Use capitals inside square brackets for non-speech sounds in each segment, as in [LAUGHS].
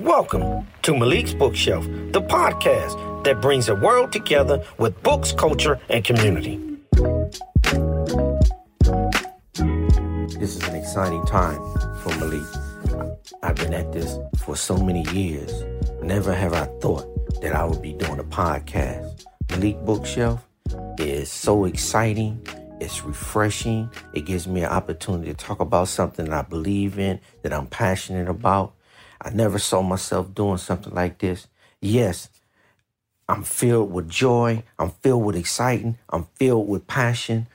Welcome to Malik's Bookshelf, the podcast that brings the world together with books, culture, and community. This is an exciting time for Malik. I've been at this for so many years. Never have I thought that I would be doing a podcast. Malik Bookshelf is so exciting. It's refreshing. It gives me an opportunity to talk about something that I believe in, that I'm passionate about. I never saw myself doing something like this. Yes, I'm filled with joy. I'm filled with excitement. I'm filled with passion.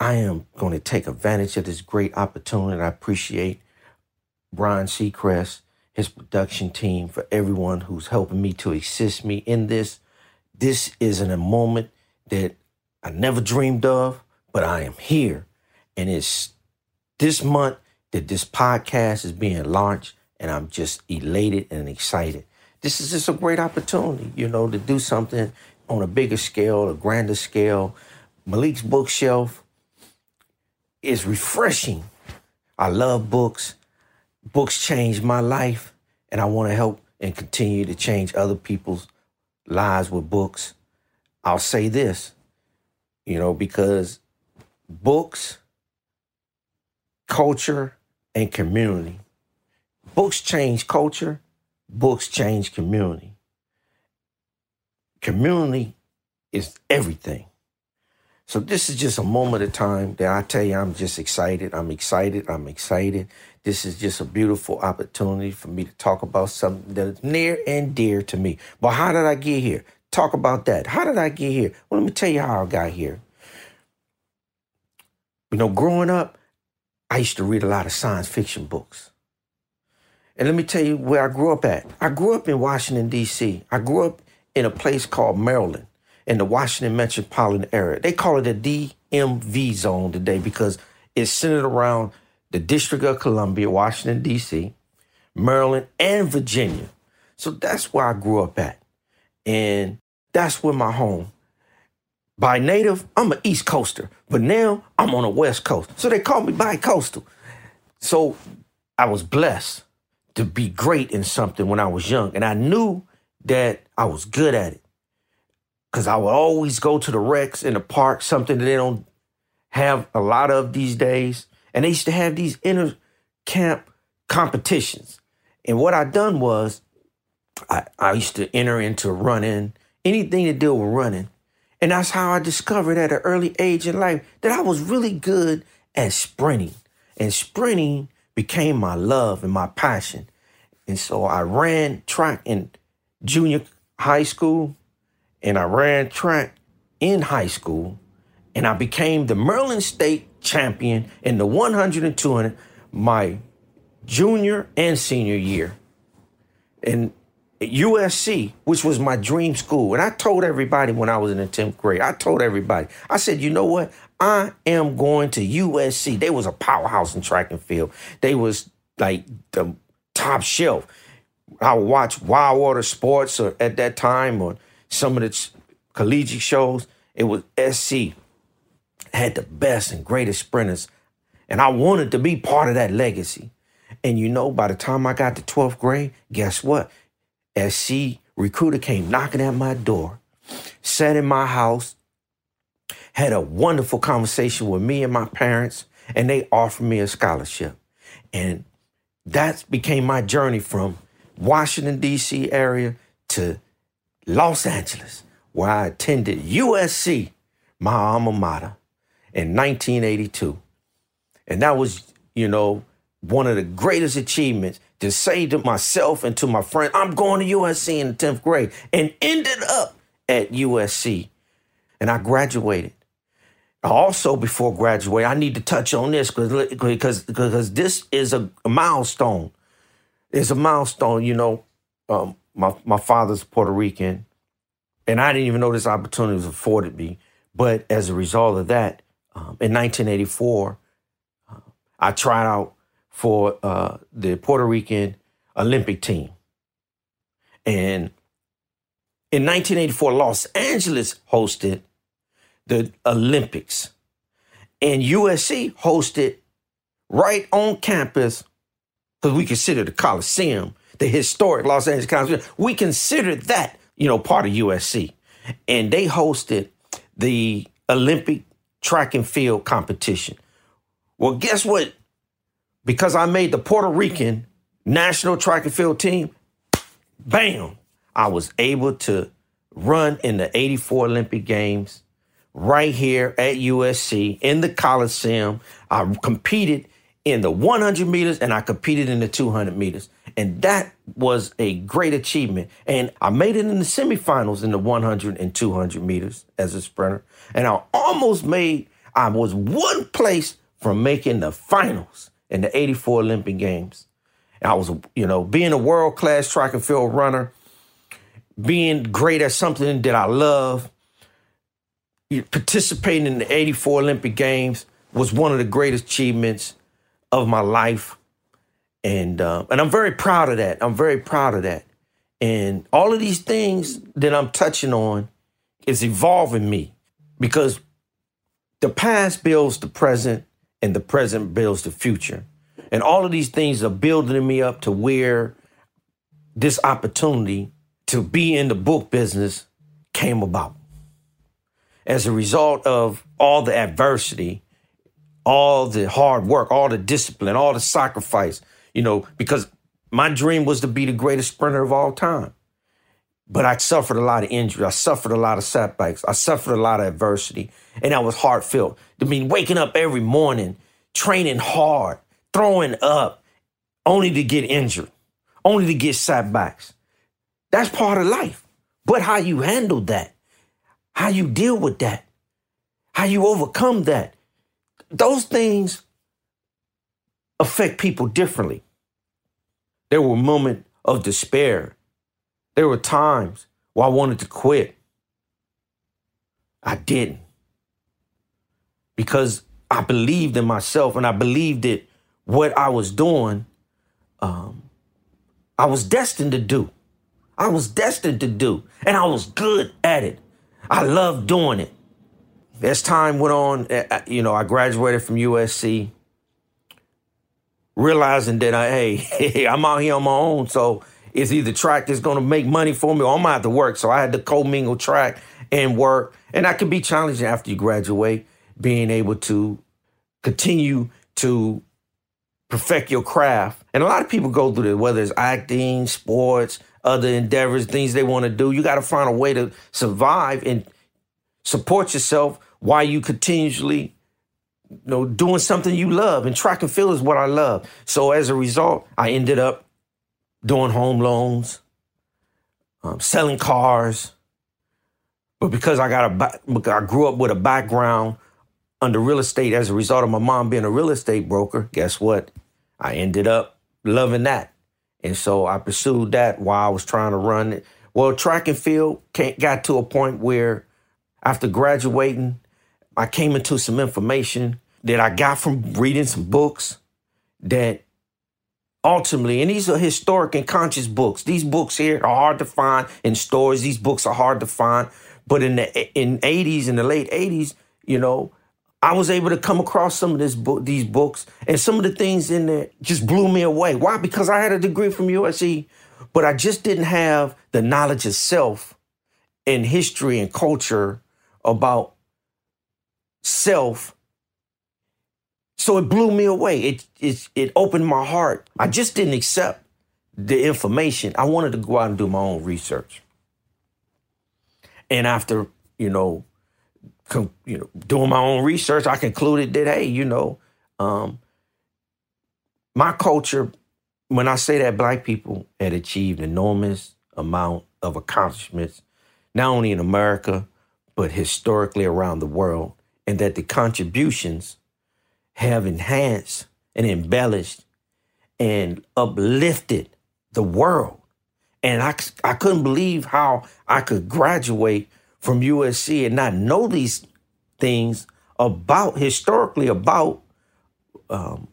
I am going to take advantage of this great opportunity. I appreciate Brian Seacrest, his production team, for everyone who's helping me to assist me in this. This is in a moment that I never dreamed of, but I am here. And it's this month that this podcast is being launched, and I'm just elated and excited. This is just a great opportunity, you know, to do something on a bigger scale, a grander scale. Malik's bookshelf is refreshing. I love books. Books changed my life, and I want to help and continue to change other people's lives with books. I'll say this, you know, because books, culture, and community. Books change culture, books change community. Community is everything. So this is just a moment of time that I tell you I'm just excited. I'm excited. I'm excited. This is just a beautiful opportunity for me to talk about something that's near and dear to me. But how did I get here? Talk about that. How did I get here? Well, let me tell you how I got here. You know, growing up, I used to read a lot of science fiction books. And let me tell you where I grew up at. I grew up in Washington, D.C. I grew up in a place called Maryland in the Washington metropolitan area. They call it a DMV zone today because it's centered around the District of Columbia, Washington, D.C., Maryland, and Virginia. So that's where I grew up at. And that's where my home. By native, I'm an East Coaster, but now I'm on the West Coast. So they call me bi-coastal. So I was blessed to be great in something when I was young. And I knew that I was good at it because I would always go to the Rex in the park, something that they don't have a lot of these days. And they used to have these inter camp competitions. And what I done was I, I used to enter into running, anything to do with running. And that's how I discovered at an early age in life that I was really good at sprinting. And sprinting became my love and my passion. And so I ran track in junior high school and I ran track in high school, and I became the Maryland State champion in the 100 and 200 my junior and senior year. And USC, which was my dream school. And I told everybody when I was in the 10th grade, I told everybody, I said, you know what? I am going to USC. They was a powerhouse in track and field. They was like the top shelf. I would watch Wide World of Sports or at that time or some of the collegiate shows, it was SC had the best and greatest sprinters. And I wanted to be part of that legacy. And you know, by the time I got to 12th grade, guess what? SC recruiter came knocking at my door, sat in my house, had a wonderful conversation with me and my parents, and they offered me a scholarship. And that became my journey from Washington, D.C. area to Los Angeles, where I attended USC, my alma mater, in 1982. And that was, you know, one of the greatest achievements to say to myself and to my friend, I'm going to USC in the 10th grade, and ended up at USC. And I graduated. Also, before graduating, I need to touch on this because because this is a, a milestone. It's a milestone, you know. Um, my my father's Puerto Rican, and I didn't even know this opportunity was afforded me. But as a result of that, um, in 1984, uh, I tried out for uh, the Puerto Rican Olympic team, and in 1984, Los Angeles hosted the Olympics. And USC hosted right on campus, because we consider the Coliseum, the historic Los Angeles Coliseum, we consider that, you know, part of USC. And they hosted the Olympic track and field competition. Well, guess what? Because I made the Puerto Rican national track and field team, bam, I was able to run in the 84 Olympic Games right here at USC in the Coliseum. I competed in the 100 meters and I competed in the 200 meters. And that was a great achievement. And I made it in the semifinals in the 100 and 200 meters as a sprinter. And I almost made, I was one place from making the finals in the 84 Olympic Games. I was, you know, being a world class track and field runner, being great at something that I love, participating in the 84 Olympic Games was one of the greatest achievements of my life. And uh, and I'm very proud of that. I'm very proud of that. And all of these things that I'm touching on is evolving me because the past builds the present and the present builds the future. And all of these things are building me up to where this opportunity to be in the book business came about. As a result of all the adversity all the hard work, all the discipline, all the sacrifice, you know, because my dream was to be the greatest sprinter of all time. But I suffered a lot of injury. I suffered a lot of setbacks. I suffered a lot of adversity. And I was heartfelt. I mean, waking up every morning, training hard, throwing up, only to get injured, only to get setbacks. That's part of life. But how you handle that, how you deal with that, how you overcome that, those things affect people differently. There were moments of despair. There were times where I wanted to quit. I didn't. Because I believed in myself and I believed that what I was doing, um, I was destined to do. I was destined to do. And I was good at it. I loved doing it as time went on, you know, I graduated from USC, realizing that I, [LAUGHS] hey, I'm out here on my own, so it's either track that's to make money for me, or I'm gonna have to work. So I had to commingle track and work, and that can be challenging after you graduate, being able to continue to perfect your craft. And a lot of people go through this, whether it's acting, sports, other endeavors, things they want to do. You got to find a way to survive and support yourself while you continuously you know doing something you love and track and field is what i love so as a result i ended up doing home loans um, selling cars. But because i got a i grew up with a background under real estate as a result of my mom being a real estate broker guess what? I ended up loving that. And so i pursued that while i was trying to run it. Well track and field got to a point where after graduating I came into some information that I got from reading some books that ultimately, and these are historic and conscious books. These books here are hard to find in stores. These books are hard to find. But in the in 80s, in the late 80s, you know, I was able to come across some of this book, these books, and some of the things in there just blew me away. Why? Because I had a degree from USC, but I just didn't have the knowledge of self and history and culture about self. So it blew me away. It, it, it opened my heart. I just didn't accept the information. I wanted to go out and do my own research. And after, you know, you know, doing my own research, I concluded that, hey, you know, um, my culture, when I say that black people had achieved enormous amount of accomplishments, not only in America, but historically around the world and that the contributions have enhanced and embellished and uplifted the world. And I, I couldn't believe how I could graduate from USC and not know these things about, historically, about um,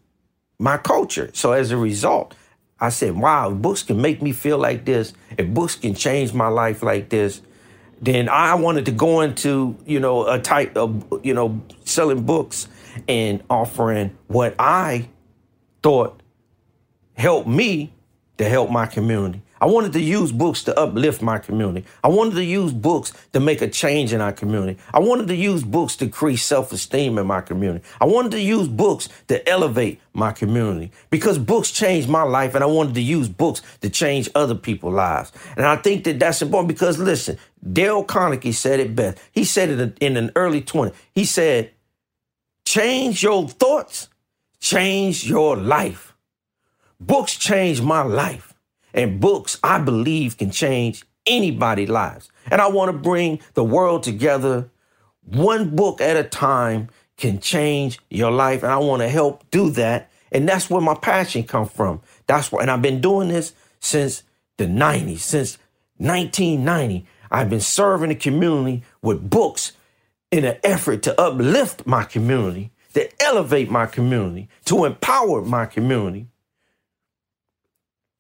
my culture. So as a result, I said, wow, books can make me feel like this. If books can change my life like this, then I wanted to go into, you know, a type of, you know, selling books and offering what I thought helped me to help my community. I wanted to use books to uplift my community. I wanted to use books to make a change in our community. I wanted to use books to create self esteem in my community. I wanted to use books to elevate my community because books changed my life and I wanted to use books to change other people's lives. And I think that that's important because listen, Dale Carnegie said it best. He said it in an early 20s. He said, change your thoughts, change your life. Books changed my life. And books, I believe, can change anybody's lives. And I want to bring the world together. One book at a time can change your life. And I want to help do that. And that's where my passion comes from. That's where, and I've been doing this since the 90s, since 1990. I've been serving the community with books in an effort to uplift my community, to elevate my community, to empower my community,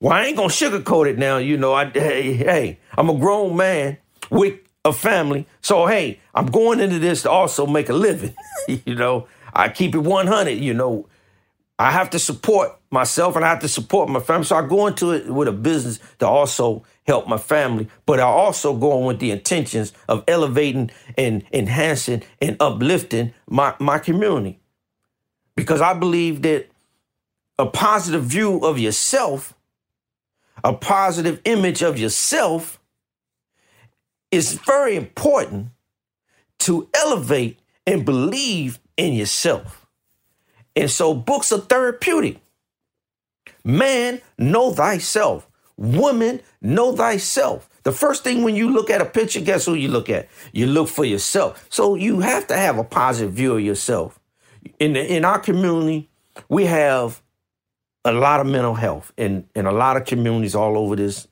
well, I ain't gonna sugarcoat it now. You know, I hey, hey, I'm a grown man with a family. So hey, I'm going into this to also make a living. [LAUGHS] you know, I keep it 100. You know, I have to support myself and I have to support my family. So I go into it with a business to also help my family, but I also go on with the intentions of elevating and enhancing and uplifting my, my community. Because I believe that a positive view of yourself a positive image of yourself is very important to elevate and believe in yourself. And so books are therapeutic. Man, know thyself. Woman, know thyself. The first thing when you look at a picture, guess who you look at? You look for yourself. So you have to have a positive view of yourself. In the, in our community, we have a lot of mental health in in a lot of communities all over this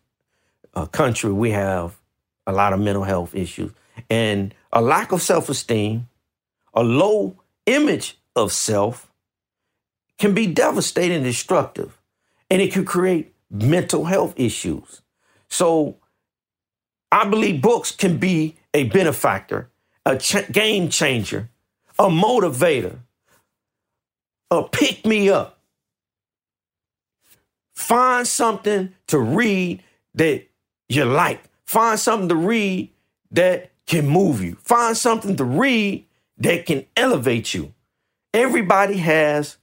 uh, country. We have a lot of mental health issues and a lack of self esteem, a low image of self can be devastating and destructive, and it can create mental health issues. So, I believe books can be a benefactor, a ch- game changer, a motivator, a pick me up Find something to read that you like. Find something to read that can move you. Find something to read that can elevate you. Everybody has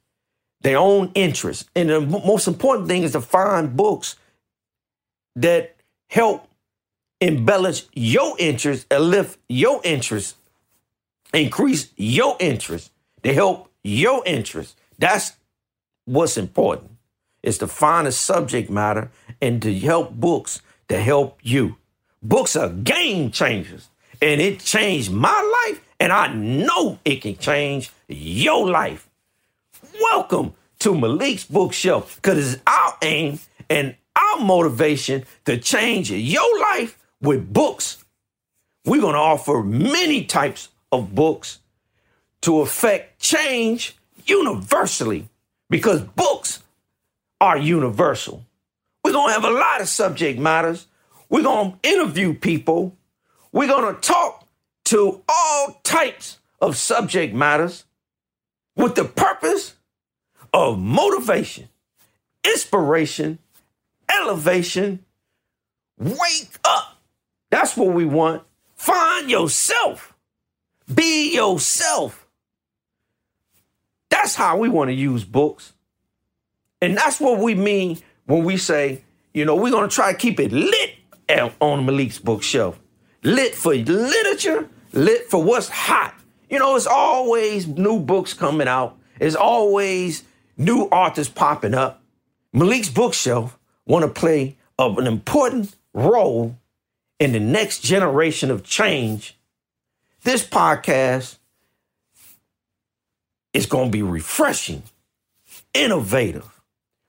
their own interests. And the most important thing is to find books that help embellish your interests, lift your interests, increase your interest, to help your interests. That's what's important is to find a subject matter and to help books to help you. Books are game changers, and it changed my life, and I know it can change your life. Welcome to Malik's Bookshelf, because it's our aim and our motivation to change your life with books. We're going to offer many types of books to affect change universally because books are universal. We're going to have a lot of subject matters. We're going to interview people. We're going to talk to all types of subject matters with the purpose of motivation, inspiration, elevation. Wake up. That's what we want. Find yourself. Be yourself. That's how we want to use books. And that's what we mean when we say, you know, we're going to try to keep it lit on Malik's bookshelf. Lit for literature, lit for what's hot. You know, it's always new books coming out. It's always new authors popping up. Malik's bookshelf want to play an important role in the next generation of change. This podcast is going to be refreshing, innovative,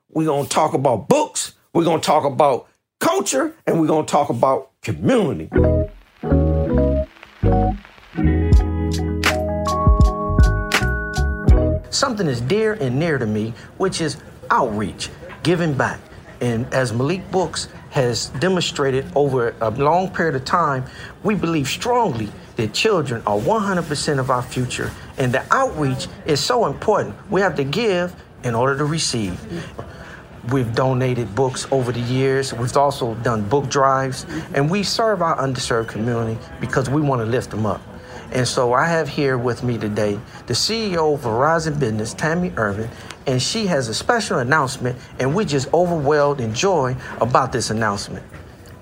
we're going to talk about books. We're going to talk about culture. And we're going to talk about community. Something is dear and near to me, which is outreach, giving back. And as Malik Books has demonstrated over a long period of time, we believe strongly that children are 100% of our future. And the outreach is so important. We have to give in order to receive We've donated books over the years. We've also done book drives, and we serve our underserved community because we want to lift them up. And so I have here with me today the CEO of Verizon Business, Tami Erwin, and she has a special announcement, and we're just overwhelmed in joy about this announcement.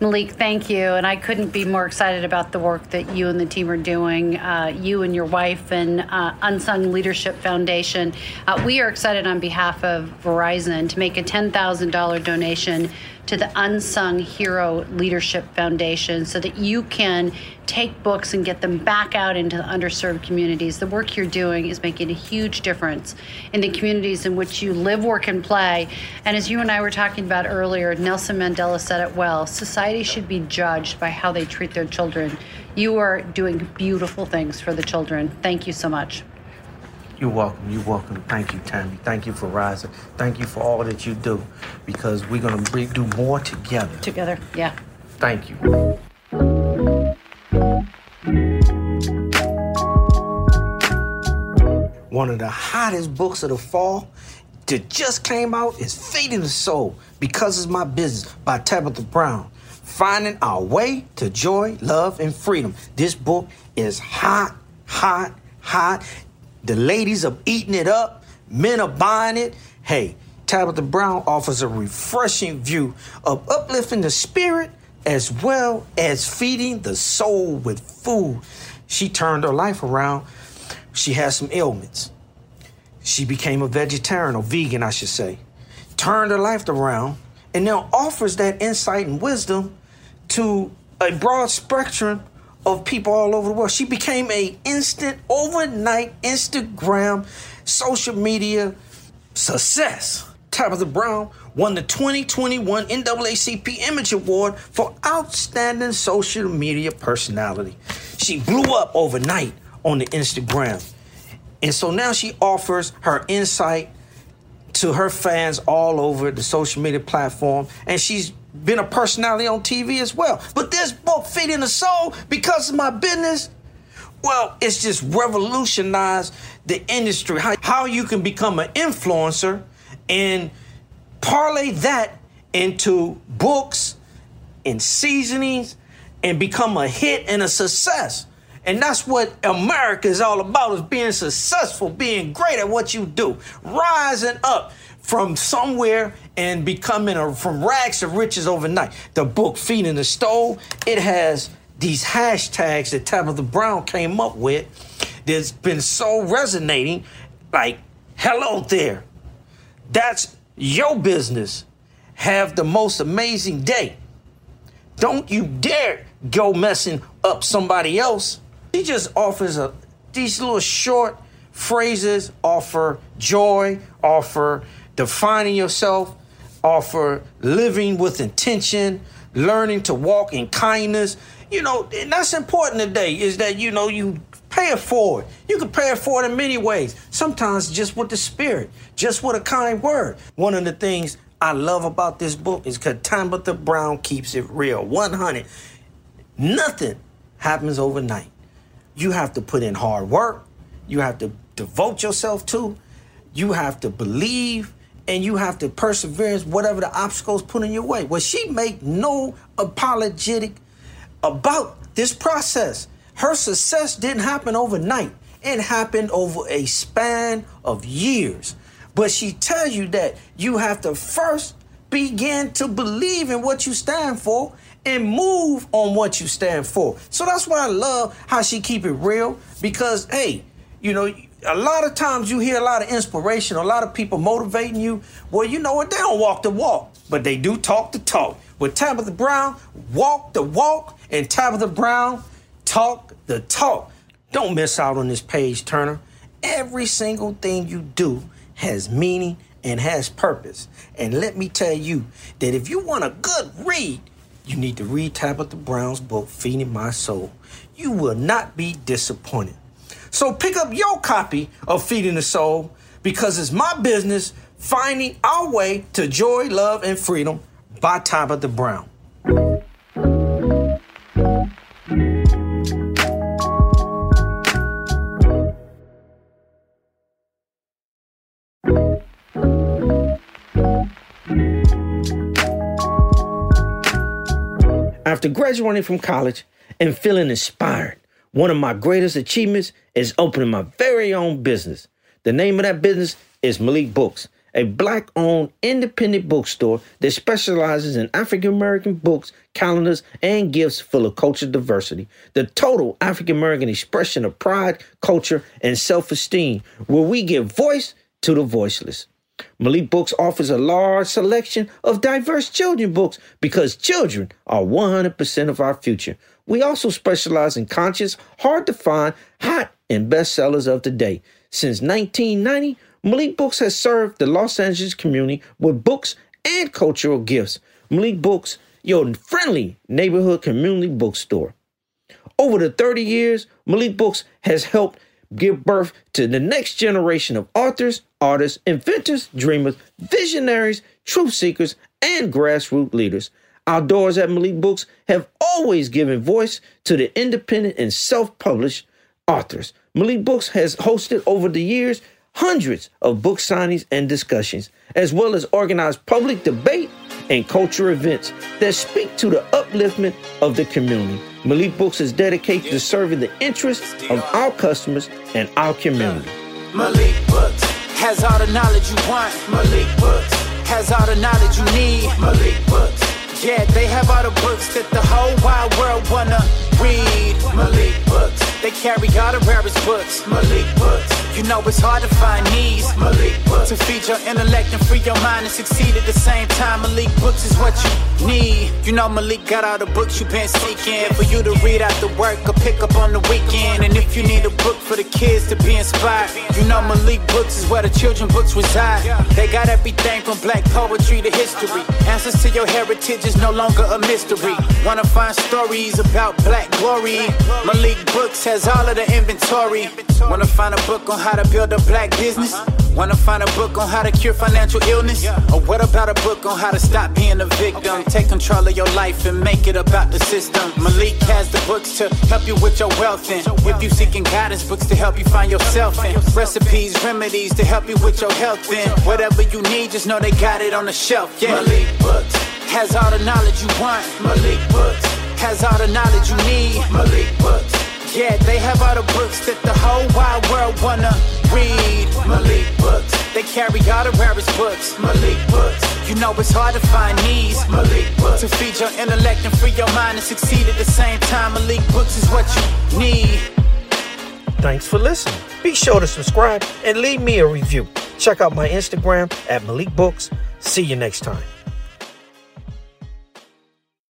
Malik, thank you. And I couldn't be more excited about the work that you and the team are doing, uh, you and your wife and uh, Unsung Leadership Foundation. Uh, we are excited on behalf of Verizon to make a $10,000 donation to the Unsung Hero Leadership Foundation so that you can take books and get them back out into the underserved communities. The work you're doing is making a huge difference in the communities in which you live, work, and play. And as you and I were talking about earlier, Nelson Mandela said it well society should be judged by how they treat their children. You are doing beautiful things for the children. Thank you so much. You're welcome. You're welcome. Thank you, Tami. Thank you for rising. Thank you for all that you do because we're going to do more together. Together, yeah. Thank you. One of the hottest books of the fall that just came out is Feeding the Soul Because It's My Business by Tabitha Brown. Finding Our Way to Joy, Love, and Freedom. This book is hot, hot, hot. The ladies are eating it up, men are buying it. Hey, Tabitha Brown offers a refreshing view of uplifting the spirit as well as feeding the soul with food. She turned her life around. She had some ailments. She became a vegetarian or vegan, I should say. Turned her life around and now offers that insight and wisdom to a broad spectrum of people all over the world. She became a instant, overnight Instagram, social media success. Tabitha Brown won the 2021 NAACP Image Award for Outstanding Social Media Personality. She blew up overnight on the Instagram. And so now she offers her insight to her fans all over the social media platform. And she's been a personality on TV as well. But this book, Feeding the Soul, because of my business, well, it's just revolutionized the industry. How, how you can become an influencer and parlay that into books and seasonings and become a hit and a success. And that's what America is all about is being successful, being great at what you do, rising up from somewhere and becoming a, from rags to riches overnight. The book Feeding the Soul, it has these hashtags that Tabitha Brown came up with that's been so resonating, like, hello there. That's your business. Have the most amazing day. Don't you dare go messing up somebody else. He just offers a these little short phrases offer joy, offer defining yourself, offer living with intention, learning to walk in kindness. You know, and that's important today is that, you know, you pay for it forward. You can pay for it forward in many ways. Sometimes just with the spirit, just with a kind word. One of the things I love about this book is because Tabitha Brown keeps it real 100. Nothing happens overnight. You have to put in hard work, you have to devote yourself to, you have to believe, and you have to persevere whatever the obstacles put in your way. Well, she made no apologetic about this process. Her success didn't happen overnight. It happened over a span of years. But she tells you that you have to first begin to believe in what you stand for and move on what you stand for. So that's why I love how she keep it real because hey, you know, a lot of times you hear a lot of inspiration, a lot of people motivating you. Well, you know what? They don't walk the walk, but they do talk the talk. With Tabitha Brown, walk the walk, and Tabitha Brown, talk the talk. Don't miss out on this page, Turner. Every single thing you do has meaning and has purpose. And let me tell you that if you want a good read, you need to read Tabitha Brown's book, Feeding My Soul. You will not be disappointed. So pick up your copy of Feeding the Soul because it's my business finding our way to joy, love, and freedom by Tabitha Brown. After graduating from college and feeling inspired, one of my greatest achievements is opening my very own business. The name of that business is Malik Books, a black owned independent bookstore that specializes in African American books, calendars, and gifts full of cultural diversity. The total African American expression of pride, culture, and self esteem, where we give voice to the voiceless. Malik Books offers a large selection of diverse children books because children are 100% of our future. We also specialize in conscious, hard to find, hot, and bestsellers of the day. Since 1990, Malik Books has served the Los Angeles community with books and cultural gifts. Malik Books, your friendly neighborhood community bookstore. Over the 30 years, Malik Books has helped give birth to the next generation of authors, artists, inventors, dreamers, visionaries, truth seekers, and grassroots leaders. Our doors at Malik Books have always given voice to the independent and self published authors. Malik Books has hosted over the years hundreds of book signings and discussions, as well as organized public debate and cultural events that speak to the upliftment of the community. Malik Books is dedicated to serving the interests of our customers and our community. Malik Books has all the knowledge you want. Malik Books has all the knowledge you need. Malik Books. Yeah, they have all the books that the whole wide world wanna read. Malik Books. They carry all the rarest books. Malik Books. You know it's hard to find these. Malik Books. To feed your intellect and free your mind and succeed at the same time. Malik Books is what you need. You know Malik got all the books you've been seeking for you to read after work or pick up on the weekend. And if you need a book for the kids to be inspired, you know Malik Books is where the children books reside. They got everything from black poetry to history. Answers to your heritage is no longer a mystery. Wanna find stories about black glory? Malik Books has all of the inventory. Wanna find a book on how to build a black business? Wanna find a book on how to cure financial illness? Or what about a book on how to stop being a victim? Take control of your life and make it about the system. Malik has the books to help you with your wealth and if you seeking guidance, books to help you find yourself and recipes, remedies to help you with your health and whatever you need, just know they got it on the shelf. Yeah. Malik Books has all the knowledge you want. Malik Books has all the knowledge you need. Malik Books. Yeah, they have all the books that the whole wide world wanna read. Malik Books. They carry all the rarest books. Malik Books. You know it's hard to find these. Malik Books. To feed your intellect and free your mind and succeed at the same time. Malik Books is what you need. Thanks for listening. Be sure to subscribe and leave me a review. Check out my Instagram at Malik Books. See you next time.